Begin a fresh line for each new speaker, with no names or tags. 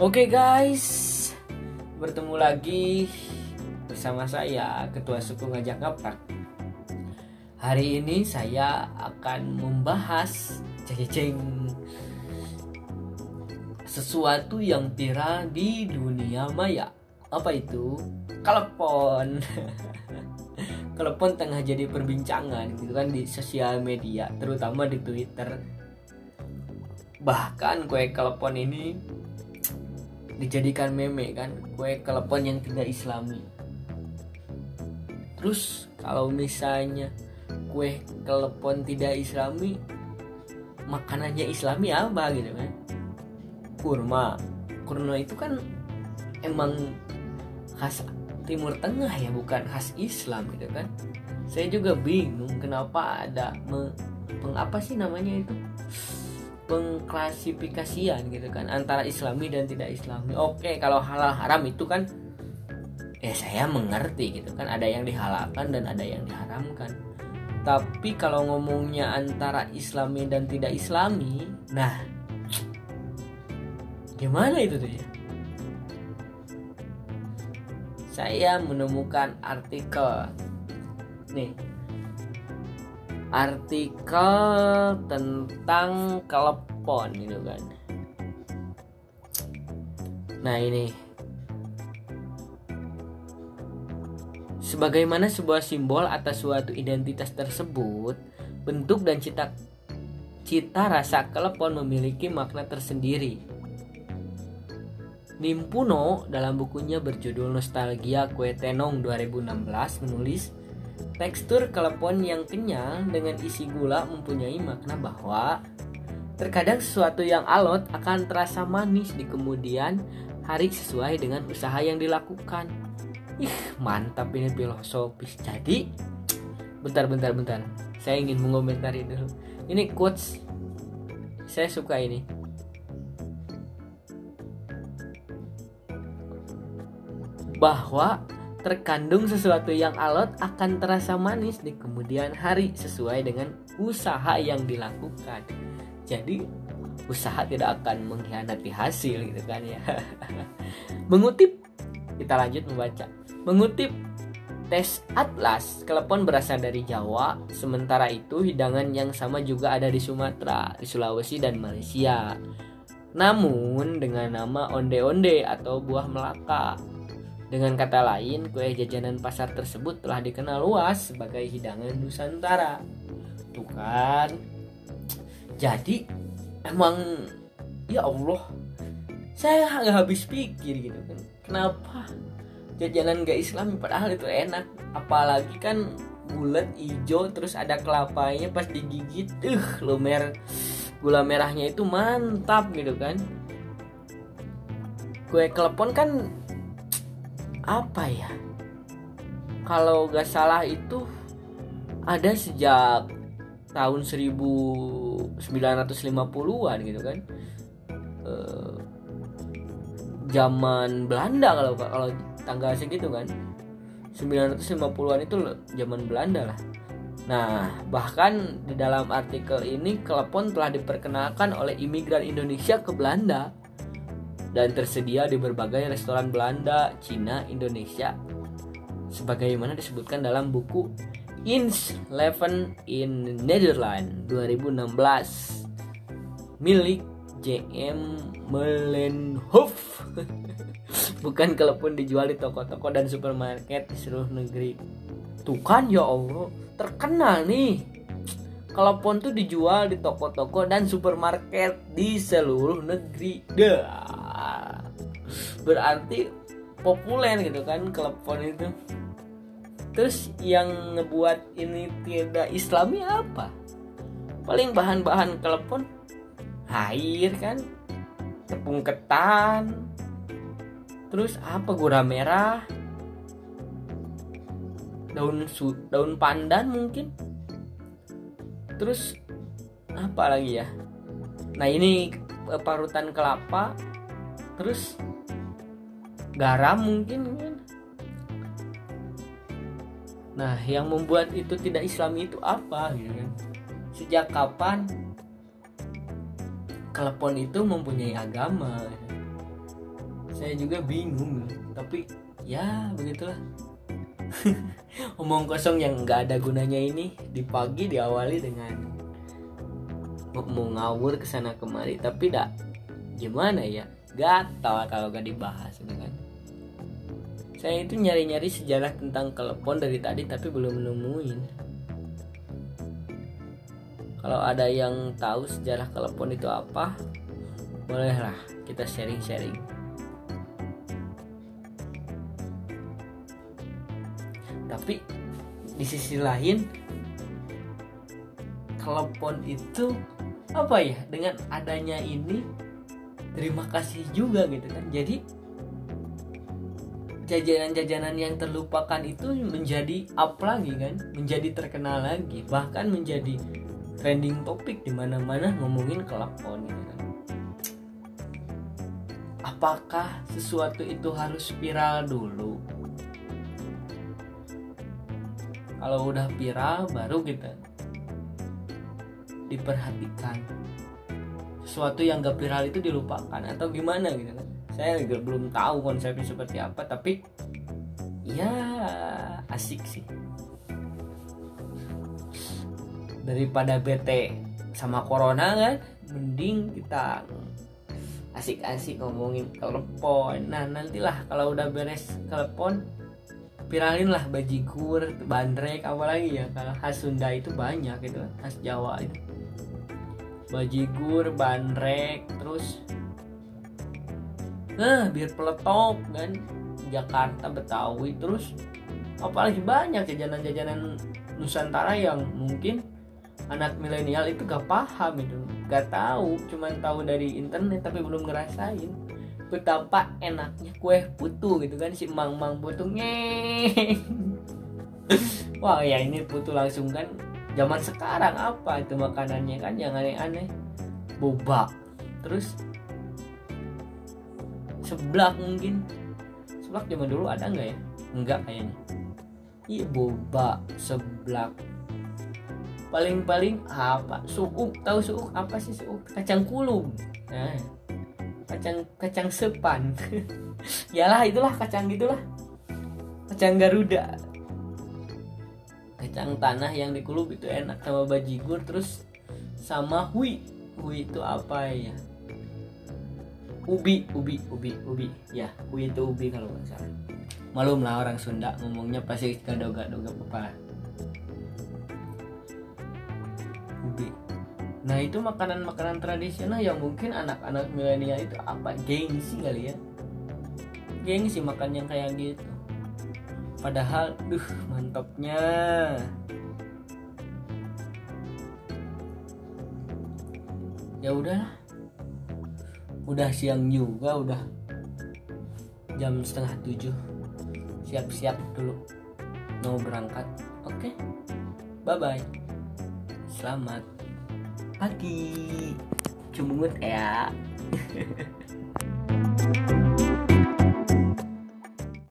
Oke guys, bertemu lagi bersama saya Ketua Suku Ngajak Ngaprak. Hari ini saya akan membahas ceng sesuatu yang viral di dunia maya. Apa itu? Telepon. Telepon tengah jadi perbincangan gitu kan di sosial media, terutama di Twitter. Bahkan kue telepon ini dijadikan meme kan kue telepon yang tidak islami. Terus kalau misalnya kue telepon tidak islami makanannya islami apa gitu kan? Kurma. Kurma itu kan emang khas timur tengah ya bukan khas islam gitu kan? Saya juga bingung kenapa ada meng, apa sih namanya itu pengklasifikasian gitu kan antara islami dan tidak islami. Oke kalau halal haram itu kan ya saya mengerti gitu kan ada yang dihalalkan dan ada yang diharamkan. Tapi kalau ngomongnya antara islami dan tidak islami nah gimana itu tuh ya saya menemukan artikel. Nih artikel tentang telepon gitu kan. Nah ini. Sebagaimana sebuah simbol atas suatu identitas tersebut bentuk dan cita cita rasa telepon memiliki makna tersendiri. Nimpuno dalam bukunya berjudul Nostalgia Kue Tenong 2016 menulis Tekstur telepon yang kenyal dengan isi gula mempunyai makna bahwa terkadang sesuatu yang alot akan terasa manis di kemudian hari sesuai dengan usaha yang dilakukan. Ih, mantap ini filosofis. Jadi, bentar bentar bentar. Saya ingin mengomentari dulu. Ini quotes saya suka ini. Bahwa terkandung sesuatu yang alot akan terasa manis di kemudian hari sesuai dengan usaha yang dilakukan. Jadi usaha tidak akan mengkhianati hasil gitu kan ya. Mengutip kita lanjut membaca. Mengutip tes atlas, klepon berasal dari Jawa, sementara itu hidangan yang sama juga ada di Sumatera, di Sulawesi dan Malaysia. Namun dengan nama onde-onde atau buah melaka dengan kata lain, kue jajanan pasar tersebut telah dikenal luas sebagai hidangan Nusantara. Tuh kan. Jadi emang ya Allah, saya nggak habis pikir gitu kan. Kenapa jajanan gak Islam padahal itu enak, apalagi kan bulat hijau terus ada kelapanya pas digigit, uh lumer gula merahnya itu mantap gitu kan. Kue kelepon kan apa ya? Kalau gak salah itu ada sejak tahun 1950-an gitu kan. E, zaman Belanda kalau kalau tanggal segitu kan. 1950-an itu zaman Belanda lah. Nah, bahkan di dalam artikel ini klepon telah diperkenalkan oleh imigran Indonesia ke Belanda dan tersedia di berbagai restoran Belanda, Cina, Indonesia sebagaimana disebutkan dalam buku Inch Leven in Netherlands 2016 milik JM Melenhof bukan kalaupun dijual di toko-toko dan supermarket di seluruh negeri tuh kan ya Allah terkenal nih Kalaupun tuh dijual di toko-toko dan supermarket di seluruh negeri. Dah. Berarti populer gitu kan telepon itu. Terus yang ngebuat ini tidak islami apa? Paling bahan-bahan telepon air kan, tepung ketan, terus apa gula merah, daun daun pandan mungkin. Terus apa lagi ya? Nah ini parutan kelapa. Terus garam mungkin kan? Nah yang membuat itu tidak islami itu apa gitu kan? Sejak kapan telepon itu mempunyai agama saya juga bingung tapi ya begitulah. Omong kosong yang nggak ada gunanya ini di pagi diawali dengan mau ngawur ke sana kemari tapi dak gimana ya? Gatal kalau gak dibahas kan saya itu nyari-nyari sejarah tentang telepon dari tadi tapi belum nemuin. Kalau ada yang tahu sejarah telepon itu apa bolehlah kita sharing-sharing. Tapi di sisi lain telepon itu apa ya? Dengan adanya ini terima kasih juga gitu kan. Jadi jajanan-jajanan yang terlupakan itu menjadi up lagi kan menjadi terkenal lagi bahkan menjadi trending topik di mana-mana ngomongin telepon gitu kan? Apakah sesuatu itu harus viral dulu? Kalau udah viral baru kita diperhatikan. Sesuatu yang gak viral itu dilupakan atau gimana gitu kan saya juga belum tahu konsepnya seperti apa tapi ya asik sih. Daripada bete sama corona kan mending kita asik-asik ngomongin telepon. Nah nantilah kalau udah beres telepon viralin lah bajigur bandrek apalagi ya kalau khas Sunda itu banyak gitu khas Jawa itu. Bajigur bandrek terus nah biar peletop kan. Jakarta Betawi terus apalagi banyak jajanan-jajanan Nusantara yang mungkin anak milenial itu gak paham itu. Gak tahu cuman tahu dari internet tapi belum ngerasain betapa enaknya kue putu gitu kan si mang mang putu. Wah ya ini putu langsung kan zaman sekarang apa itu makanannya kan yang aneh-aneh? Boba. Terus seblak mungkin. Seblak zaman dulu ada nggak ya? Enggak kayaknya. Iya boba seblak. Paling-paling apa? Suuk tahu suuk apa sih? Suuk kacang kulung nah kacang kacang sepan. Yalah itulah kacang gitulah. Kacang garuda. Kacang tanah yang dikulub itu enak sama bajigur terus sama hui. Hui itu apa ya ubi ubi ubi ubi. Ya hui itu ubi kalau nggak salah. Malum lah orang Sunda ngomongnya pasti gadoga-doga kepala ubi. Nah itu makanan-makanan tradisional yang mungkin anak-anak milenial itu apa? Gengsi kali ya? Gengsi makan yang kayak gitu. Padahal duh mantapnya. Ya udahlah Udah siang juga udah Jam setengah tujuh Siap-siap dulu Mau berangkat Oke Bye bye Selamat pagi. Cumungut ya.